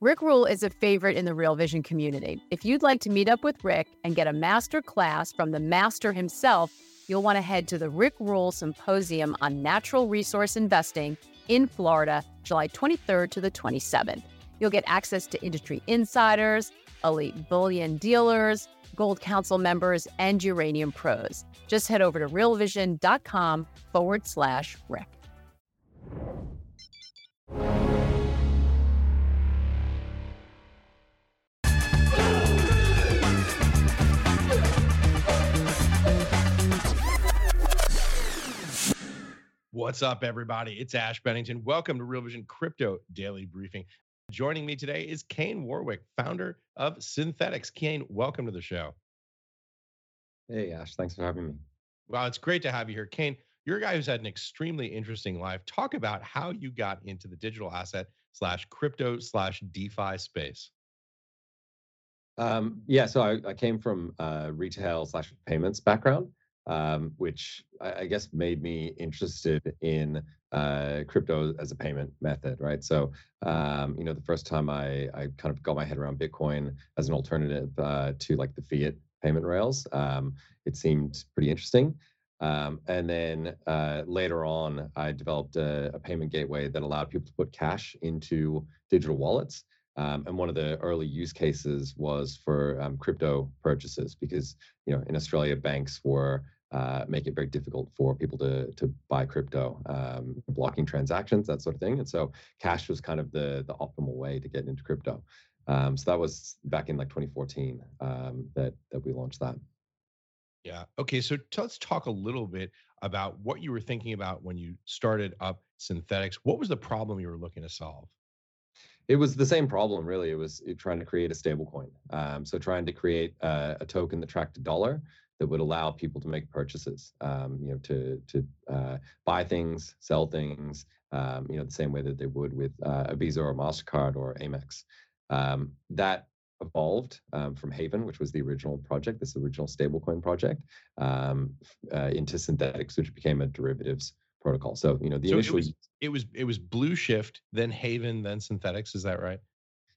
Rick Rule is a favorite in the Real Vision community. If you'd like to meet up with Rick and get a master class from the master himself, you'll want to head to the Rick Rule Symposium on Natural Resource Investing in Florida, July 23rd to the 27th. You'll get access to industry insiders, elite bullion dealers, Gold Council members, and uranium pros. Just head over to realvision.com forward slash Rick. What's up, everybody? It's Ash Bennington. Welcome to Real Vision Crypto Daily Briefing. Joining me today is Kain Warwick, founder of Synthetix. Kain, welcome to the show. Hey, Ash. Thanks for having me. Well, it's great to have you here. Kain, you're a guy who's had an extremely interesting life. Talk about how you got into the digital asset slash crypto slash DeFi space. Um, yeah, so I, I came from uh, retail slash payments background um, which I, I, guess made me interested in uh, crypto as a payment method, right? So, um, you know, the first time I, I kind of got my head around Bitcoin as an alternative uh, to like the fiat payment rails, um, it seemed pretty interesting. Um, and then uh, later on, I developed a, a, payment gateway that allowed people to put cash into digital wallets. Um, and one of the early use cases was for um, crypto purchases because, you know, in Australia, banks were uh, make it very difficult for people to to buy crypto, um, blocking transactions, that sort of thing. And so cash was kind of the the optimal way to get into crypto. Um, so that was back in like 2014 um, that that we launched that. Yeah. Okay. So t- let's talk a little bit about what you were thinking about when you started up Synthetix. What was the problem you were looking to solve? It was the same problem, really. It was trying to create a stable coin. Um, so trying to create uh, a token that tracked a dollar that would allow people to make purchases, um, you know, to to uh, buy things, sell things, um, you know, the same way that they would with uh, a Visa or a Mastercard or Amex. Um, that evolved um, from Haven, which was the original project, this original stablecoin project, um, uh, into Synthetix, which became a derivatives protocol. So you know, the so initial it was, it was it was Blueshift, then Haven, then Synthetix. Is that right?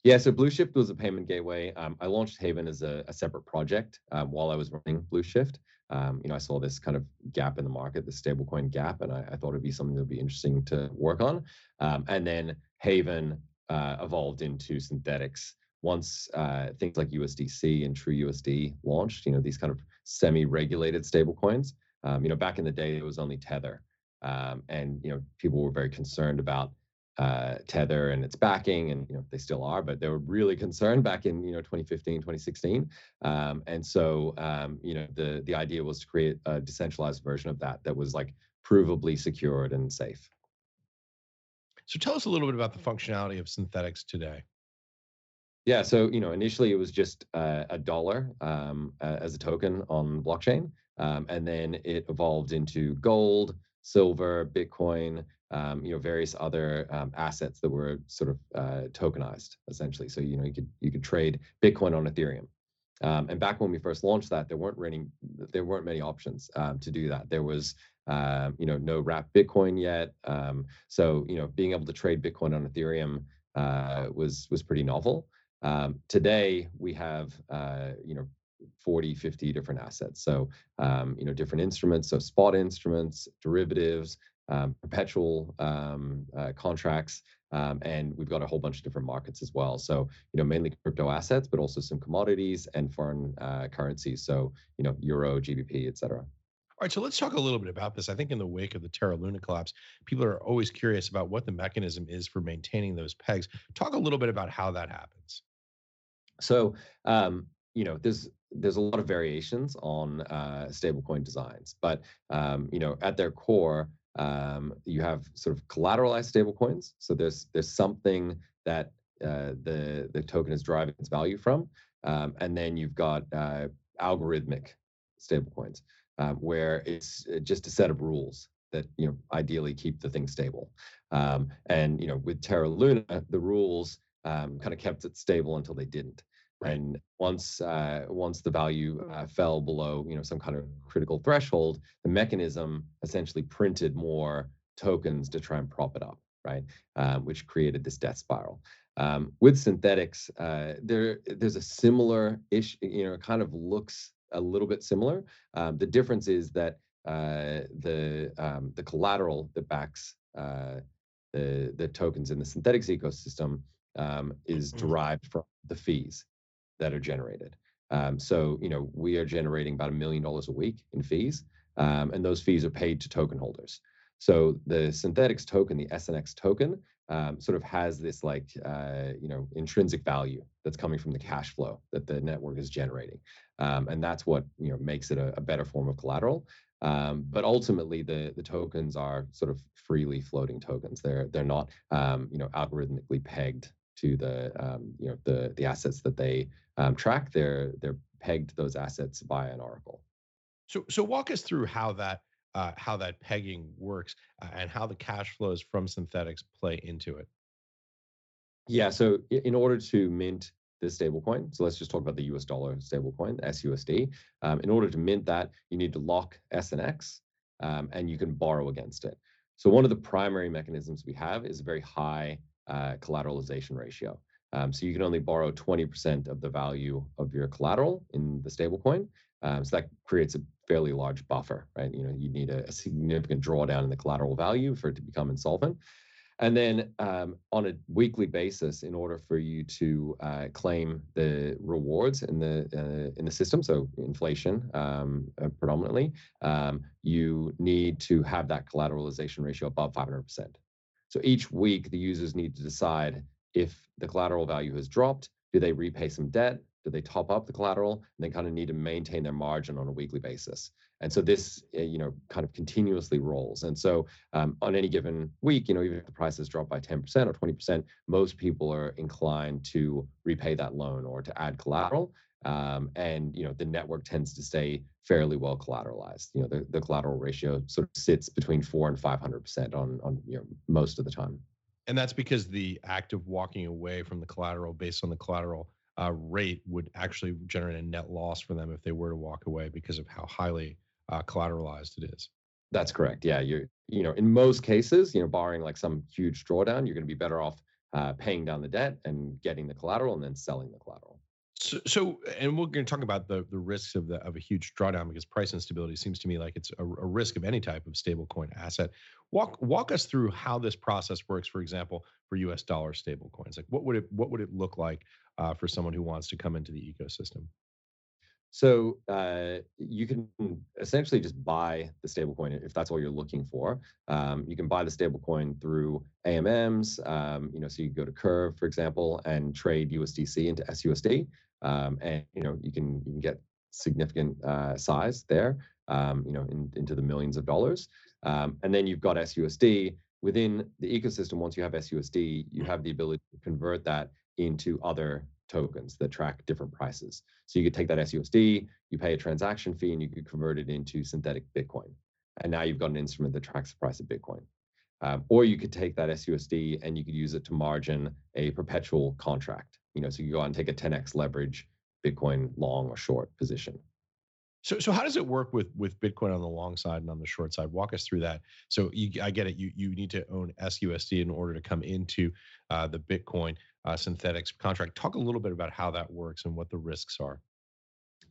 Yeah, so Blueshift was a payment gateway. Um, I launched Haven as a, a separate project um, while I was running Blueshift. Um, you know, I saw this kind of gap in the market, the stablecoin gap, and I, I, thought it'd be something that would be interesting to work on. Um, and then Haven uh, evolved into Synthetix. once uh, things like USDC and TrueUSD launched. You know, these kind of semi-regulated stablecoins. Um, you know, back in the day, it was only Tether, um, and you know, people were very concerned about uh, Tether and its backing, and you know they still are, but they were really concerned back in you know 2015, 2016, um, and so um, you know the the idea was to create a decentralized version of that that was like provably secured and safe. So tell us a little bit about the functionality of Synthetix today. Yeah, so you know initially it was just uh, a dollar um, uh, as a token on blockchain, um, and then it evolved into gold, silver, Bitcoin, um, you know, various other um, assets that were sort of uh, tokenized essentially. So you know, you could you could trade Bitcoin on Ethereum. Um, and back when we first launched that, there weren't many there weren't many options um, to do that. There was uh, you know no wrap Bitcoin yet. Um, so you know, being able to trade Bitcoin on Ethereum uh, was was pretty novel. today we have uh, you know 40 50 different assets so um, you know different instruments so spot instruments derivatives um, perpetual um, uh, contracts, um, and we've got a whole bunch of different markets as well. So, you know, mainly crypto assets, but also some commodities and foreign uh, currencies. So, you know, euro, GBP, et cetera. All right, so let's talk a little bit about this. I think in the wake of the Terra Luna collapse, people are always curious about what the mechanism is for maintaining those pegs. Talk a little bit about how that happens. So, um, you know, there's there's a lot of variations on uh, stablecoin designs, but um, you know, at their core, um, you have sort of collateralized stablecoins. So there's there's something that uh, the the token is driving its value from, um, and then you've got uh, algorithmic stablecoins um, where it's uh, just a set of rules that you know ideally keep the thing stable. Um, and you know with Terra Luna, the rules um, kind of kept it stable until they didn't. And once uh, once the value uh, fell below, you know, some kind of critical threshold, the mechanism essentially printed more tokens to try and prop it up, right? Um, which created this death spiral. Um, with Synthetix, uh, there there's a similar ish, you know, it kind of looks a little bit similar. Um, the difference is that uh, the um, the collateral that backs uh, the the tokens in the Synthetix ecosystem um, is mm-hmm. derived from the fees that are generated. Um, so you know we are generating about a million dollars a week in fees, um, and those fees are paid to token holders. So the Synthetix token, the SNX token, um, sort of has this like uh, you know intrinsic value that's coming from the cash flow that the network is generating, um, and that's what you know makes it a, a better form of collateral. Um, but ultimately, the the tokens are sort of freely floating tokens. They're they're not um, you know algorithmically pegged to the um, you know the the assets that they um, track. They're they're pegged to those assets via an oracle. So so walk us through how that uh, how that pegging works uh, and how the cash flows from Synthetix play into it. Yeah. So in order to mint this stablecoin. So let's just talk about the US dollar stablecoin, SUSD. Um, in order to mint that, you need to lock S SNX um, and you can borrow against it. So one of the primary mechanisms we have is a very high uh, collateralization ratio. Um, so you can only borrow 20% of the value of your collateral in the stablecoin. Um, so that creates a fairly large buffer, right? You know, you need a, a significant drawdown in the collateral value for it to become insolvent. And then um, on a weekly basis, in order for you to uh, claim the rewards in the uh, in the system, so inflation um, uh, predominantly, um, you need to have that collateralization ratio above 500%. So each week, the users need to decide if the collateral value has dropped, do they repay some debt? Do they top up the collateral? And they kind of need to maintain their margin on a weekly basis. And so this, eh, you know, kind of continuously rolls. And so um, on any given week, you know, even if the prices drop by 10% or 20%, most people are inclined to repay that loan or to add collateral. Um, and you know the network tends to stay fairly well collateralized. You know the, the collateral ratio sort of sits between four and five hundred percent on on you know most of the time. And that's because the act of walking away from the collateral based on the collateral uh, rate would actually generate a net loss for them if they were to walk away because of how highly uh, collateralized it is. That's correct. Yeah, you you know in most cases, you know, barring like some huge drawdown, you're going to be better off uh, paying down the debt and getting the collateral and then selling the collateral. So, so, and we're going to talk about the the risks of the of a huge drawdown because price instability seems to me like it's a, a risk of any type of stablecoin asset. Walk walk us through how this process works. For example, for U.S. dollar stablecoins, like what would it what would it look like uh, for someone who wants to come into the ecosystem? So uh, you can essentially just buy the stablecoin if that's all you're looking for. Um, you can buy the stablecoin through AMMs. Um, you know, so you go to Curve, for example, and trade USDC into SUSD, um, and you know you can you can get significant uh, size there. Um, you know, in, into the millions of dollars. Um, and then you've got SUSD within the ecosystem. Once you have SUSD, you have the ability to convert that into other tokens that track different prices. So you could take that SUSD, you pay a transaction fee, and you could convert it into synthetic Bitcoin. And now you've got an instrument that tracks the price of Bitcoin. Um, or you could take that SUSD and you could use it to margin a perpetual contract. You know, so you go out and take a 10x leverage Bitcoin long or short position. So, so how does it work with with Bitcoin on the long side and on the short side? Walk us through that. So, you, I get it. You you need to own SUSD in order to come into uh, the Bitcoin uh, Synthetix contract. Talk a little bit about how that works and what the risks are.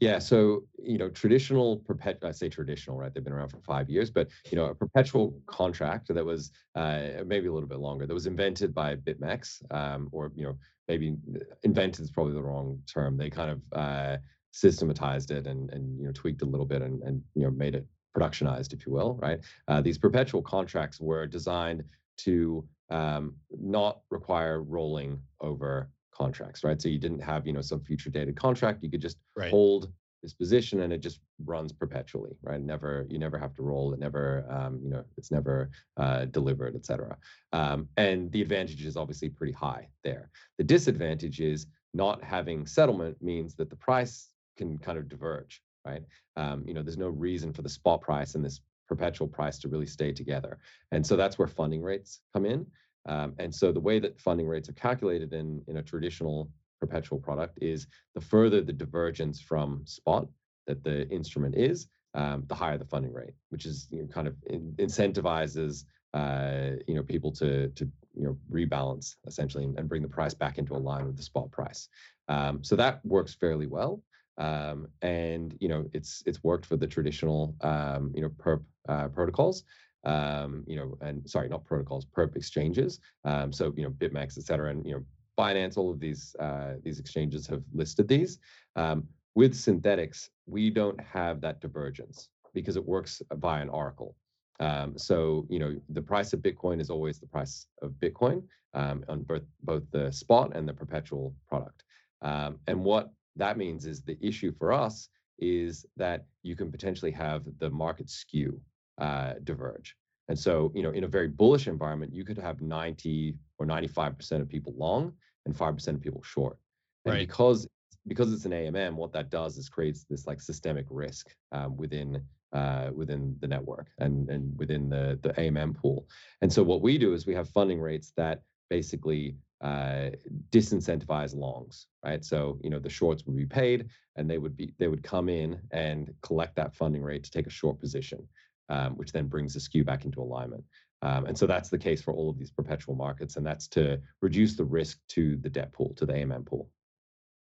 Yeah, so you know, traditional perpetual. I say traditional, right? They've been around for five years, but you know, a perpetual contract that was uh, maybe a little bit longer. That was invented by BitMEX, um, or you know, maybe invented is probably the wrong term. They kind of uh, systematized it and and you know tweaked a little bit and and you know made it productionized, if you will, right? Uh, these perpetual contracts were designed to um, not require rolling over contracts, right? So you didn't have, you know, some future dated contract. You could just right. hold this position and it just runs perpetually, right? Never, you never have to roll. It never, um, you know, it's never uh, delivered, et cetera. Um, and the advantage is obviously pretty high there. The disadvantage is not having settlement means that the price can kind of diverge, right? Um, you know, there's no reason for the spot price and this perpetual price to really stay together. And so that's where funding rates come in. Um, and so the way that funding rates are calculated in, in a traditional perpetual product is the further the divergence from spot that the instrument is, um, the higher the funding rate, which is you know, kind of in, incentivizes uh, you know people to to you know rebalance essentially and, and bring the price back into line with the spot price. Um, so that works fairly well. Um, and you know it's it's worked for the traditional um, you know perp uh, protocols um, you know and sorry not protocols perp exchanges. Um, so you know bitmex et cetera and you know binance all of these uh, these exchanges have listed these. Um, with Synthetix we don't have that divergence because it works via an oracle. Um, so you know the price of bitcoin is always the price of bitcoin on both both the spot and the perpetual product. And what that means is the issue for us is that you can potentially have the market skew uh, diverge. And so, you know, in a very bullish environment, you could have 90 or 95% of people long and 5% of people short. And right. because because it's an AMM, what that does is creates this like systemic risk um, within uh, within the network and and within the the AMM pool. And so what we do is we have funding rates that basically uh, disincentivize longs, right? So you know the shorts would be paid, and they would be they would come in and collect that funding rate to take a short position, um, which then brings the skew back into alignment. Um, and so that's the case for all of these perpetual markets, and that's to reduce the risk to the debt pool, to the AMM pool.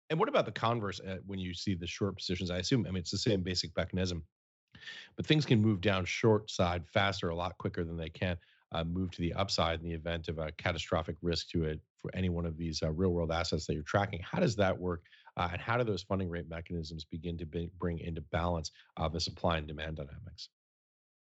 And what about the converse uh, when you see the short positions? I assume, I mean, it's the same basic mechanism, but things can move down short side faster, a lot quicker than they can uh, move to the upside in the event of a catastrophic risk to it for any one of these uh, real world assets that you're tracking. How does that work? Uh, and how do those funding rate mechanisms begin to be, bring into balance uh, the supply and demand dynamics?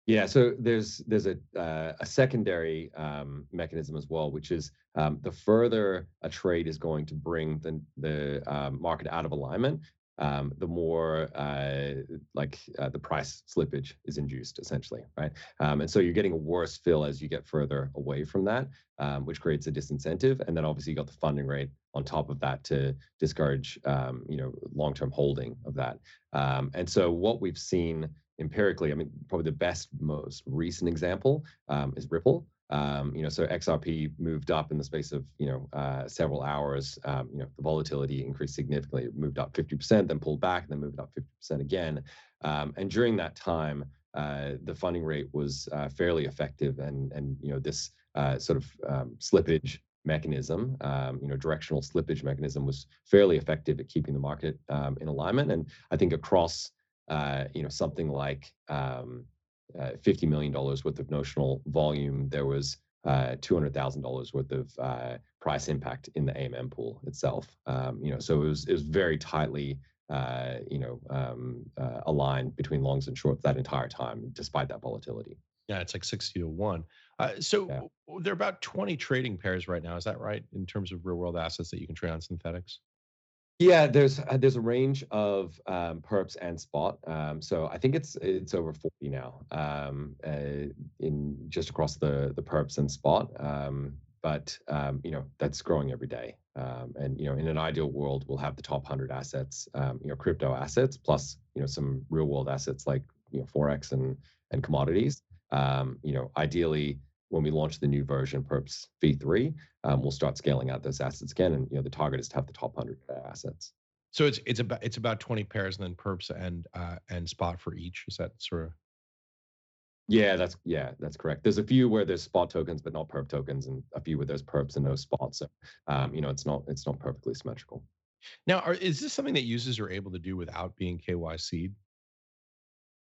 Yeah, so there's there's a uh, a secondary um, mechanism as well, which is um, the further a trade is going to bring the the um, market out of alignment, um, the more uh, like uh, the price slippage is induced, essentially, right? Um, and so you're getting a worse fill as you get further away from that, um, which creates a disincentive. And then obviously you got the funding rate on top of that to discourage, um, you know, long-term holding of that. Um, and so what we've seen empirically, I mean, probably the best, most recent example um, is Ripple. Um, you know, so XRP moved up in the space of you know uh, several hours. Um, you know, the volatility increased significantly. It moved up 50%, then pulled back, and then moved up 50% again. Um, and during that time, uh, the funding rate was uh, fairly effective, and and you know this uh, sort of um, slippage mechanism, um, you know, directional slippage mechanism was fairly effective at keeping the market um, in alignment. And I think across uh, you know something like um, uh, $50 million worth of notional volume, there was uh, $200,000 worth of uh, price impact in the AMM pool itself. Um, you know, so it was it was very tightly uh, you know um, uh, aligned between longs and shorts that entire time, despite that volatility. Yeah, it's like 60 to 1. Uh, so yeah. there are about 20 trading pairs right now. Is that right in terms of real world assets that you can trade on Synthetix? Yeah, there's uh, there's a range of um, perps and spot. Um, so I think it's it's over 40 now um, uh, in just across the the perps and spot. Um, but um, you know that's growing every day. Um, and you know in an ideal world, we'll have the top 100 assets, you know crypto assets plus you know some real world assets like you know forex and and commodities. you know ideally when we launch the new version, Perps V3, um, we'll start scaling out those assets again. And you know, the target is to have the top 100 assets. So it's it's about it's about 20 pairs and then perps and uh, and spot for each. Is that sort of? Yeah, that's yeah, that's correct. There's a few where there's spot tokens but not perp tokens, and a few where there's perps and no spots. So um, you know, it's not it's not perfectly symmetrical. Now, are, is this something that users are able to do without being KYC'd?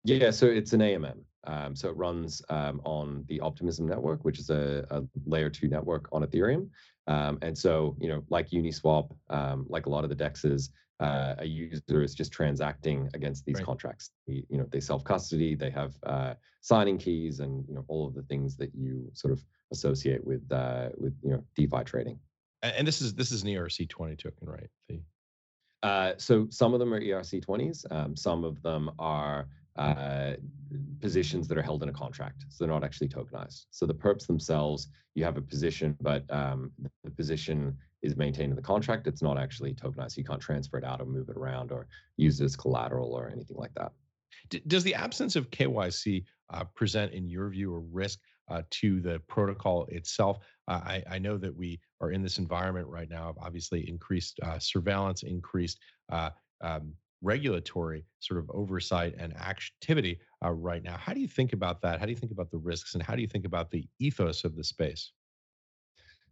Yeah, so it's an AMM. Um, so it runs um, on the Optimism network, which is a, a layer two network on Ethereum. Um, and so, you know, like Uniswap, um, like a lot of the dexes, uh, a user is just transacting against these right. contracts. You, you know, they self custody, they have uh, signing keys, and you know all of the things that you sort of associate with uh, with you know DeFi trading. And this is this is an ERC20 token, right? The... Uh, so some of them are ERC20s. Um, some of them are uh, positions that are held in a contract. So they're not actually tokenized. So the perps themselves, you have a position, but um, the position is maintained in the contract. It's not actually tokenized. You can't transfer it out or move it around or use it as collateral or anything like that. does the absence of KYC uh, present, in your view, a risk uh, to the protocol itself? Uh, I, I, know that we are in this environment right now of obviously increased uh, surveillance, increased uh, um, regulatory sort of oversight and activity. uh, right now. How do you think about that? How do you think about the risks, and how do you think about the ethos of the space?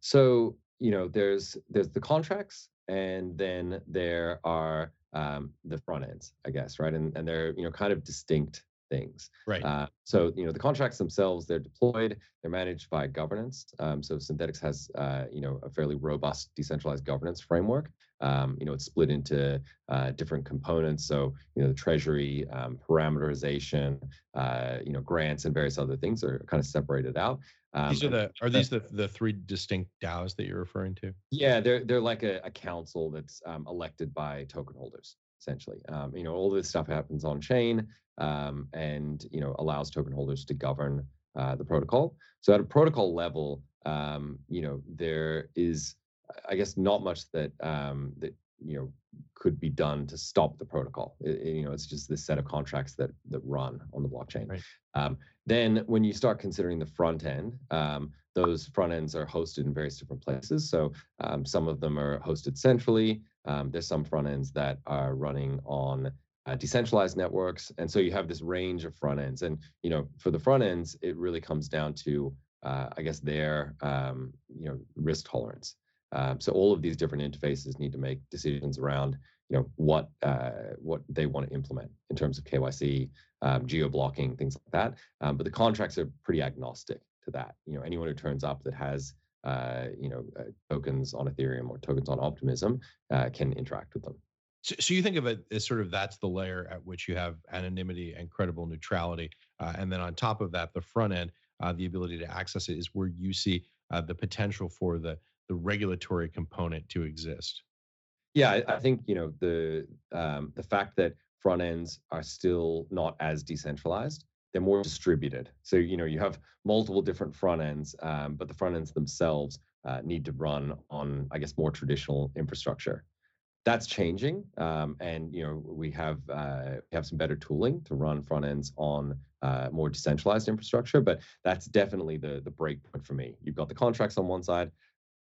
So you know, there's there's the contracts, and then there are um, the front ends, I guess, right? And and they're you know kind of distinct things. Right. Uh, so you know the contracts themselves, they're deployed, they're managed by governance. Um, so Synthetix has uh, you know a fairly robust decentralized governance framework. Um, you know it's split into uh, different components. So you know the treasury, um, parameterization, uh, you know grants, and various other things are kind of separated out. Um, these are the are these the, the three distinct DAOs that you're referring to? Yeah, they're they're like a, a council that's um, elected by token holders essentially. Um, you know, all this stuff happens on chain um, and you know allows token holders to govern uh, the protocol. So at a protocol level, um, you know there is, I guess, not much that um, that you know could be done to stop the protocol. It, you know, it's just this set of contracts that that run on the blockchain. Right. Um, then when you start considering the front end, um, those front ends are hosted in various different places. So um, some of them are hosted centrally. Um, there's some front ends that are running on uh, decentralized networks, and so you have this range of front ends. And you know, for the front ends, it really comes down to, uh, I guess, their um, you know risk tolerance. Um, so all of these different interfaces need to make decisions around you know what uh, what they want to implement in terms of KYC, um, geo blocking, things like that. Um, but the contracts are pretty agnostic to that. You know, anyone who turns up that has uh, you know uh, tokens on Ethereum or tokens on Optimism uh, can interact with them. So, so, you think of it as sort of that's the layer at which you have anonymity and credible neutrality, uh, and then on top of that, the front end, uh, the ability to access it is where you see the potential for the the regulatory component to exist. Yeah, I, I think you know the um, the fact that front ends are still not as decentralized they're more distributed. So you know you have multiple different front ends, um, but the front ends themselves uh, need to run on, I guess, more traditional infrastructure that's changing, um, and you know we have uh, we have some better tooling to run front ends on uh, more decentralized infrastructure. But that's definitely the the break point for me. You've got the contracts on one side,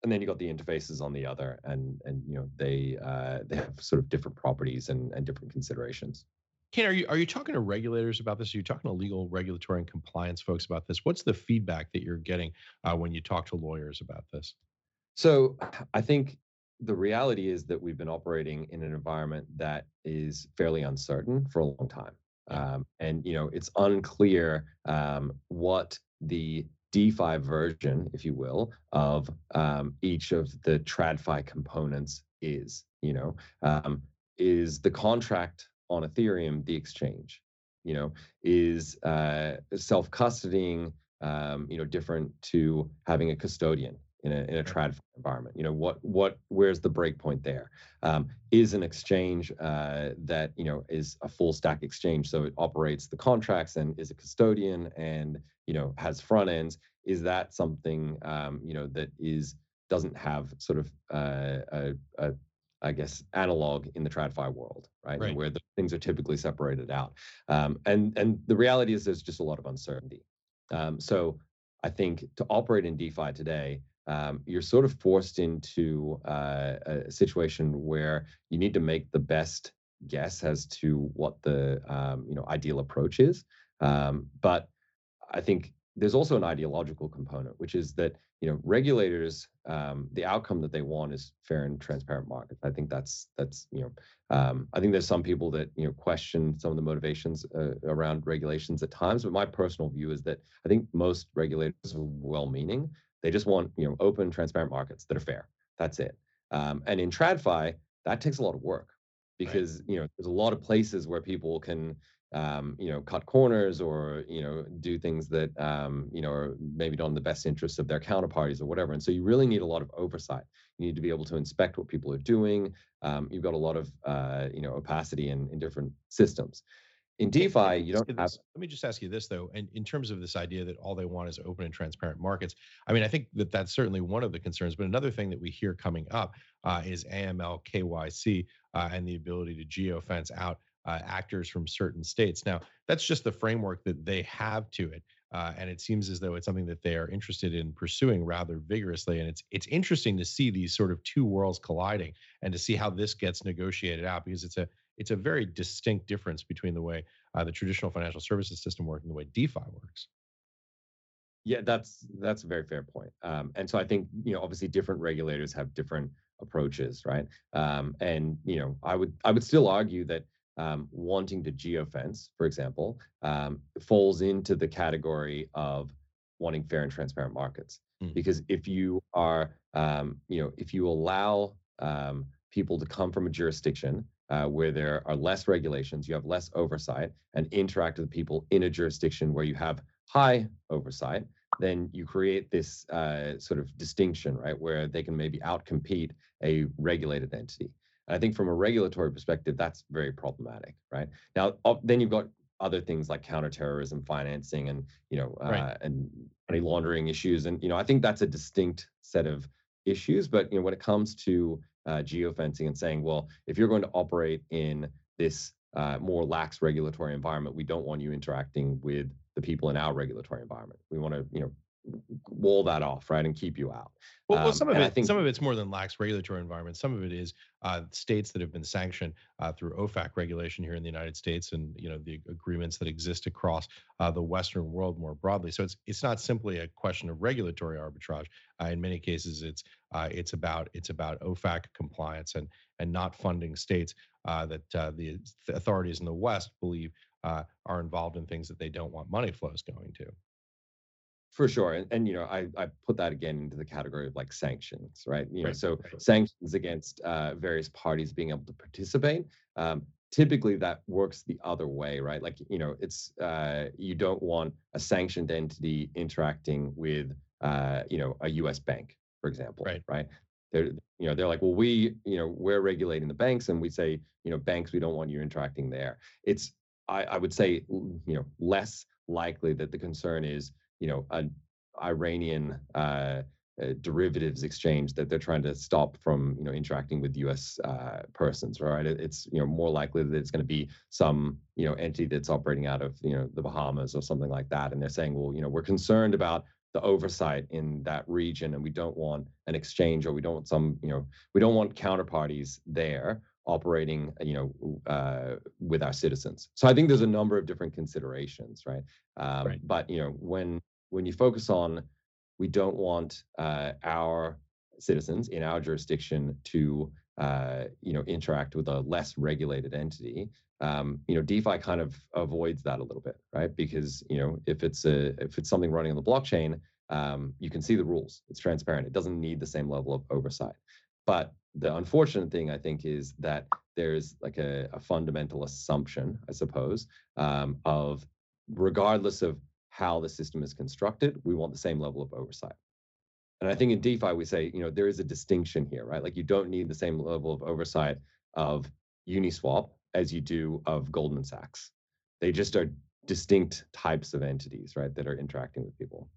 and then you got the interfaces on the other, and and you know they uh, they have sort of different properties and and different considerations. Ken, are you are you talking to regulators about this? Are you talking to legal, regulatory, and compliance folks about this? What's the feedback that you're getting uh, when you talk to lawyers about this? So I think the reality is that we've been operating in an environment that is fairly uncertain for a long time. Um, and you know it's unclear um, what the DeFi version, if you will, of um, each of the TradFi components is. You know, um, is the contract on Ethereum the exchange? You know, is uh, self custodying um, you know different to having a custodian? In a in a trad environment. You know what what where's the break point there? Um, is an exchange uh, that you know is a full stack exchange, so it operates the contracts and is a custodian and you know has front ends. Is that something um, you know that is doesn't have sort of uh, a, a I guess analog in the TradFi world, right? right. Where the things are typically separated out. Um, and and the reality is there's just a lot of uncertainty. Um, so I think to operate in DeFi today, um, you're sort of forced into uh, a situation where you need to make the best guess as to what the um, you know ideal approach is. Um, but I think there's also an ideological component, which is that you know regulators, um, the outcome that they want is fair and transparent markets. I think that's that's you know um, I think there's some people that you know question some of the motivations uh, around regulations at times, but my personal view is that I think most regulators are well-meaning they just want you know open, transparent markets that are fair. That's it. Um, and in TradFi, that takes a lot of work because right. you know there's a lot of places where people can um, you know cut corners or you know do things that um, you know are maybe not in the best interests of their counterparties or whatever. And so you really need a lot of oversight. You need to be able to inspect what people are doing. Um, you've got a lot of uh, you know opacity in, in different systems. In DeFi, you don't have. Let me just ask you this though, and in terms of this idea that all they want is open and transparent markets, I mean, I think that that's certainly one of the concerns. But another thing that we hear coming up uh, is AML, KYC, uh, and the ability to geofence out uh, actors from certain states. Now, that's just the framework that they have to it. Uh, and it seems as though it's something that they are interested in pursuing rather vigorously. And it's it's interesting to see these sort of two worlds colliding and to see how this gets negotiated out because it's a it's a very distinct difference between the way uh, the traditional financial services system works and the way DeFi works. Yeah, that's that's a very fair point. Um, and so I think you know obviously different regulators have different approaches, right? Um, and you know I would I would still argue that um, wanting to geofence, for example, um, falls into the category of wanting fair and transparent markets. Mm. Because if you are, um, you know, if you allow um, people to come from a jurisdiction uh, where there are less regulations, you have less oversight, and interact with people in a jurisdiction where you have high oversight, then you create this uh, sort of distinction, right, where they can maybe outcompete a regulated entity. And I think from a regulatory perspective, that's very problematic, right? Now, then you've got other things like counterterrorism financing and you know uh, right. and money laundering issues, and you know I think that's a distinct set of issues. But you know when it comes to uh, geofencing and saying, well, if you're going to operate in this uh, more lax regulatory environment, we don't want you interacting with the people in our regulatory environment. We want to, you know, wall that off, right, and keep you out. Well, well um, some of it, think, some of it's more than lax regulatory environment. Some of it is uh, states that have been sanctioned uh, through OFAC regulation here in the United States, and you know the agreements that exist across uh, the Western world more broadly. So it's it's not simply a question of regulatory arbitrage. Uh, in many cases, it's uh, it's about it's about OFAC compliance and and not funding states uh, that the authorities in the West believe are involved in things that they don't want money flows going to. For sure. And, and you know, I, I put that again into the category of like sanctions, right? You know, so right. sanctions against uh, various parties being able to participate. Um, typically that works the other way, right? Like, you know, it's uh, you don't want a sanctioned entity interacting with uh, you know, a US bank, for example. Right. Right. They're, you know, they're like, well, we, you know, we're regulating the banks and we say, you know, banks, we don't want you interacting there. It's I, I would say, you know, less likely that the concern is you know, an Iranian uh, uh, derivatives exchange that they're trying to stop from, you know, interacting with U.S. Uh, persons, right? It's you know more likely that it's going to be some you know entity that's operating out of you know the Bahamas or something like that, and they're saying, well, you know, we're concerned about the oversight in that region, and we don't want an exchange, or we don't want some, you know, we don't want counterparties there operating, you know, uh, with our citizens. So I think there's a number of different considerations, right? Um, right. But you know, when when you focus on we don't want uh, our citizens in our jurisdiction to uh, you know interact with a less regulated entity um, you know defi kind of avoids that a little bit right? Because you know if it's a if it's something running on the blockchain um, you can see the rules. It's transparent. It doesn't need the same level of oversight. But the unfortunate thing i think is that there's like a, a fundamental assumption i suppose um, of regardless of how the system is constructed, we want the same level of oversight. And I think in mm-hmm. DeFi, we say, you know, there is a distinction here, right? Like you don't need the same level of oversight of Uniswap as you do of Goldman Sachs. They just are distinct types of entities, right, that are interacting with people.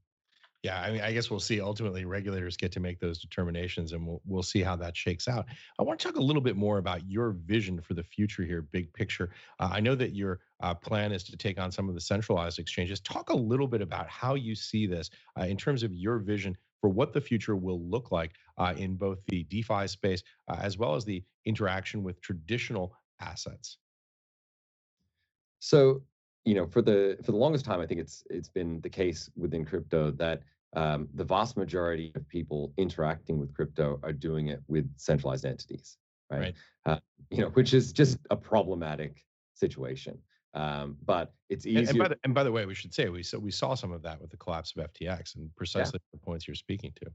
Yeah, I mean, I guess we'll see. Ultimately, regulators get to make those determinations, and we'll we'll see how that shakes out. I want to talk a little bit more about your vision for the future here, big picture. Uh, I know that your uh, plan is to take on some of the centralized exchanges. Talk a little bit about how you see this uh, in terms of your vision for what the future will look like uh, in both the DeFi space uh, as well as the interaction with traditional assets. So you know for the for the longest time i think it's it's been the case within crypto that um, the vast majority of people interacting with crypto are doing it with centralized entities, right? right. Uh, you know, which is just a problematic situation. Um, but it's easier. And, and, by the, and by the way, we should say we saw we saw some of that with the collapse of FTX and precisely yeah. the points you're speaking to.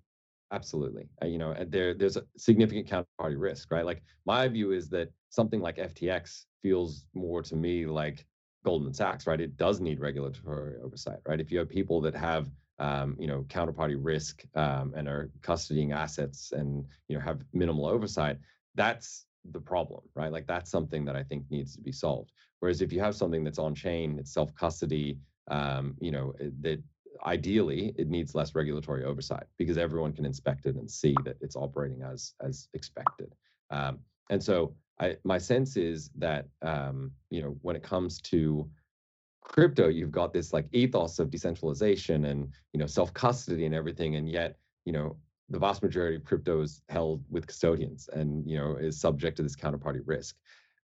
Absolutely, uh, you know, there there's a significant counterparty risk, right? Like my view is that something like FTX feels more to me like Goldman Sachs, right? It does need regulatory oversight, right? If you have people that have um, you know, counterparty risk um, and are custodying assets and you know have minimal oversight, that's the problem, right? Like that's something that I think needs to be solved. Whereas if you have something that's on chain, it's self custody, um, you know, that ideally it needs less regulatory oversight because everyone can inspect it and see that it's operating as as expected. Um, and so I, my sense is that um, you know when it comes to crypto you've got this like ethos of decentralization and you know self custody and everything and yet you know the vast majority of crypto is held with custodians and you know is subject to this counterparty risk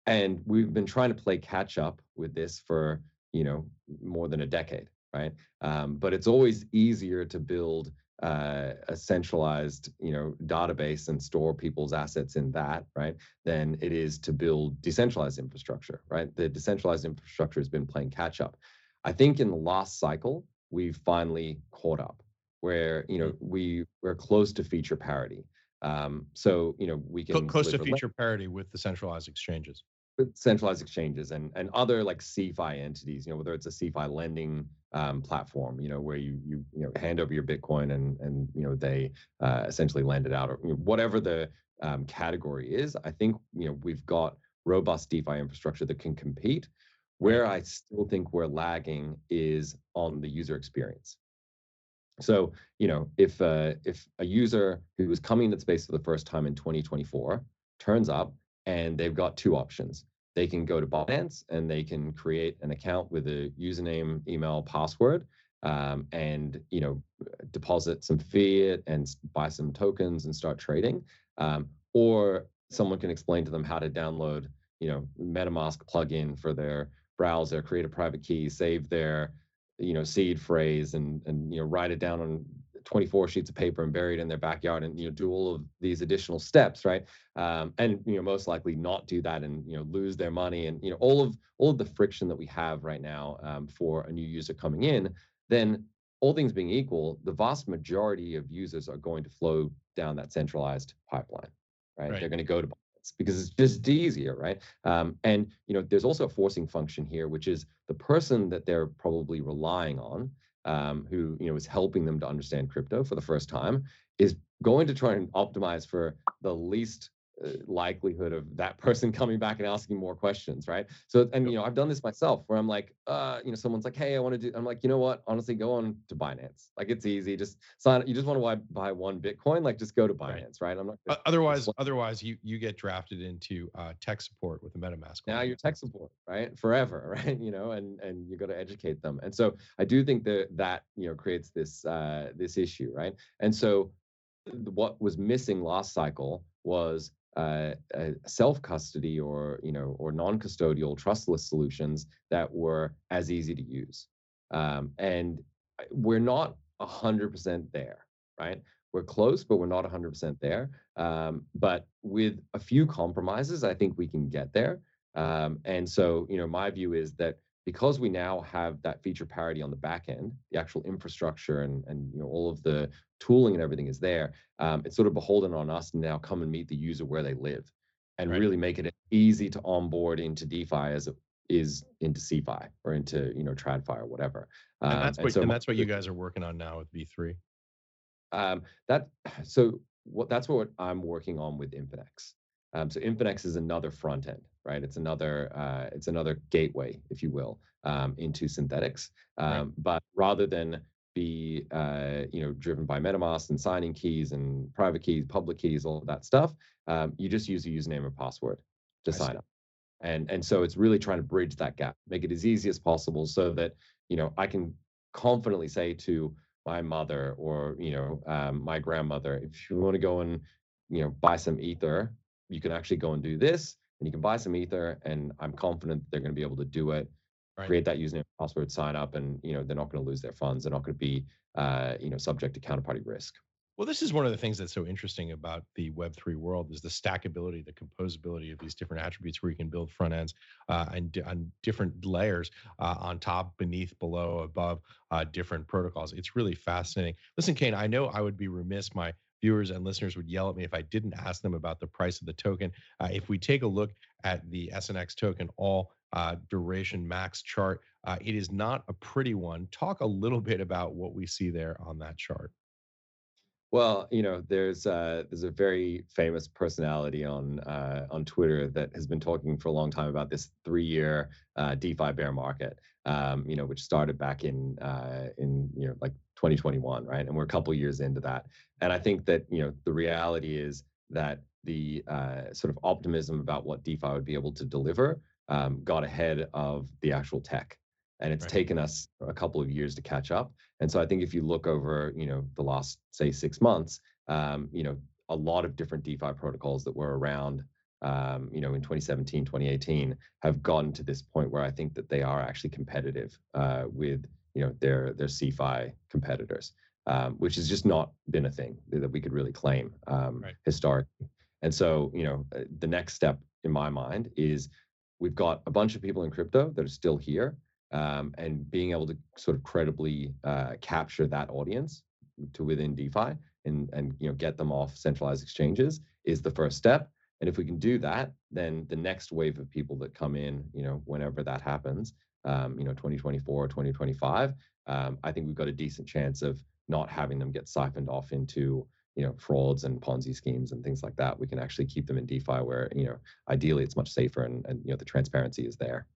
and we've been trying to play catch up with this for you know more than a decade, right? Um, but it's always easier to build uh, a centralized you know database and store people's assets in that right than it is to build decentralized infrastructure right? The decentralized infrastructure has been playing catch up. I think in the last cycle we've finally caught up where you know mm-hmm. we we're close to feature parity. Um, so you know we can close to feature parity with the centralized exchanges centralized exchanges and and other like CeFi entities, you know, whether it's a CeFi lending um, platform, you know, where you you you know hand over your Bitcoin and and you know they uh, essentially lend it out or you know, whatever the um, category is. I think you know we've got robust DeFi infrastructure that can compete. Where I still think we're lagging is on the user experience. So you know if uh, if a user who was coming into space for the first time in 2024 turns up and they've got two options. They can go to Binance and they can create an account with a username, email, password, um, and you know deposit some fiat and buy some tokens and start trading. Um, or someone can explain to them how to download, you know, MetaMask plugin for their browser, create a private key, save their, you know, seed phrase, and and you know write it down on 24 sheets of paper and bury it in their backyard and you know do all of these additional steps right um, and you know most likely not do that and you know lose their money and you know all of all of the friction that we have right now um, for a new user coming in then all things being equal the vast majority of users are going to flow down that centralized pipeline right, right. they're going to go to because it's just easier, right? Um, and you know, there's also a forcing function here, which is the person that they're probably relying on um, who you know is helping them to understand crypto for the first time is going to try and optimize for the least likelihood of that person coming back and asking more questions, right? So, and you know, I've done this myself where I'm like, uh, you know, someone's like, hey, I want to do. I'm like, you know what? Honestly, go on to Binance. Like, it's easy. Just sign. You just want to buy one Bitcoin, like, just go to Binance, right? right? I'm not. Gonna, otherwise, otherwise, you you get drafted into uh, tech support with a MetaMask. Now you're tech support, right? Forever, right? You know, and and you got to educate them. And so I do think that that you know creates this uh, this issue, right? And so what was missing last cycle was uh, self custody or you know or non custodial trustless solutions that were as easy to use. Um, and we're not 100% there right? We're close but we're not 100% there. Um, but with a few compromises i think we can get there. Um, and so you know my view is that because we now have that feature parity on the back end, the actual infrastructure and, and you know all of the tooling and everything is there, um, it's sort of beholden on us to now come and meet the user where they live and right. really make it easy to onboard into DeFi as it is into CeFi or into you know TradFi or whatever. Um, and that's what, and, so and that's what you guys are working on now with V3. Um, that so what that's what I'm working on with Infinex. Um, so Infinex is another front end, right? It's another uh, it's another gateway, if you will, um, into Synthetix. Um, right. But rather than be uh, you know driven by MetaMask and signing keys and private keys, public keys, all of that stuff, um, you just use a username and password to I sign see. up. And and so it's really trying to bridge that gap, make it as easy as possible, so that you know I can confidently say to my mother or you know um, my grandmother, if you want to go and you know buy some ether you can actually go and do this and you can buy some ether and i'm confident they're going to be able to do it right. create that username password sign up and you know they're not going to lose their funds. They're not going to be uh, you know subject to counterparty risk. Well this is one of the things that's so interesting about the web3 world is the stackability the composability of these different attributes where you can build front ends uh, and on different layers uh, on top beneath below above uh, different protocols. It's really fascinating. Listen Kain i know i would be remiss my viewers and listeners would yell at me if I didn't ask them about the price of the token. Uh, if we take a look at the SNX token all uh, duration max chart, uh, it is not a pretty one. Talk a little bit about what we see there on that chart. Well, you know, there's uh, there's a very famous personality on uh, on Twitter that has been talking for a long time about this three-year uh, DeFi bear market. Um, you know, which started back in uh, in you know like 2021, right? And we're a couple years into that. And I think that you know the reality is that the uh, sort of optimism about what DeFi would be able to deliver um, got ahead of the actual tech, and it's right. taken us a couple of years to catch up. And so I think if you look over you know the last say six months, um, you know a lot of different DeFi protocols that were around um, you know, in 2017, 2018, have gotten to this point where I think that they are actually competitive uh, with, you know, their their CeFi competitors, um, which has just not been a thing that we could really claim um, right. historically. And so, you know, uh, the next step in my mind is we've got a bunch of people in crypto that are still here, um, and being able to sort of credibly uh, capture that audience to within DeFi and and you know get them off centralized exchanges is the first step. And if we can do that, then the next wave of people that come in, you know, whenever that happens, um, you know, 2024, 2025, um, I think we've got a decent chance of not having them get siphoned off into you know frauds and ponzi schemes and things like that. We can actually keep them in defi where you know ideally it's much safer and, and you know the transparency is there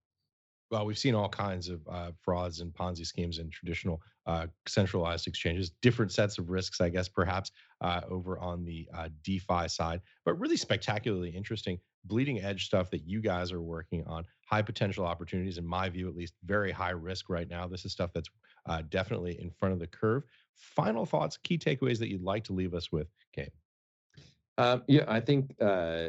well, we've seen all kinds of uh, frauds and Ponzi schemes in traditional uh, centralized exchanges, different sets of risks, I guess, perhaps uh, over on the uh, DeFi side, but really spectacularly interesting, bleeding edge stuff that you guys are working on, high potential opportunities, in my view, at least, very high risk right now. This is stuff that's uh, definitely in front of the curve. Final thoughts, key takeaways that you'd like to leave us with, Kain? Um, yeah, I think uh,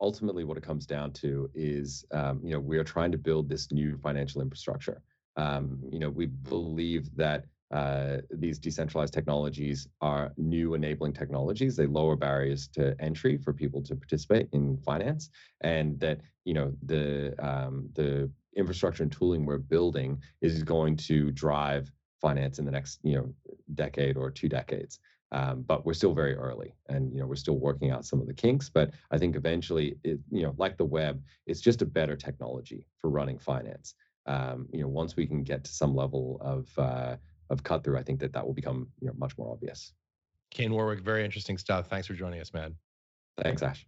ultimately what it comes down to is, um, you know, we are trying to build this new financial infrastructure. Um, you know, we believe that uh, these decentralized technologies are new enabling technologies. They lower barriers to entry for people to participate in finance, and that you know the um, the infrastructure and tooling we're building is going to drive finance in the next you know decade or two decades. Um, but we're still very early, and you know we're still working out some of the kinks. But I think eventually, it, you know, like the web, it's just a better technology for running finance. Um, you know, once we can get to some level of uh, of cut through, I think that that will become you know much more obvious. Kain Warwick, very interesting stuff. Thanks for joining us, man. Thanks, Ash.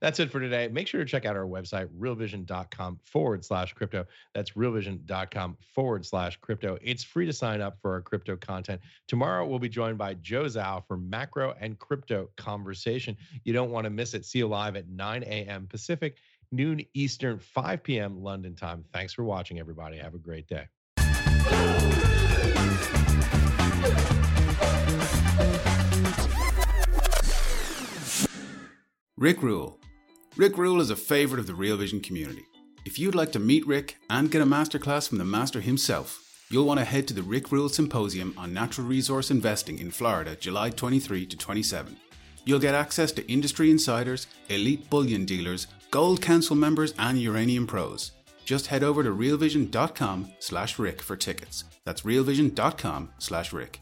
That's it for today. Make sure to check out our website, realvision.com forward slash crypto. That's realvision.com forward slash crypto. It's free to sign up for our crypto content. Tomorrow, we'll be joined by Joe Zhao for macro and crypto conversation. You don't want to miss it. See you live at 9 a.m. Pacific, noon Eastern, 5 p.m. London time. Thanks for watching, everybody. Have a great day. Rick Rule. Rick Rule is a favourite of the Real Vision community. If you'd like to meet Rick and get a masterclass from the master himself, you'll want to head to the Rick Rule Symposium on Natural Resource Investing in Florida, July 23 to 27. You'll get access to industry insiders, elite bullion dealers, gold council members, and uranium pros. Just head over to realvision.com slash Rick for tickets. That's realvision.com slash Rick.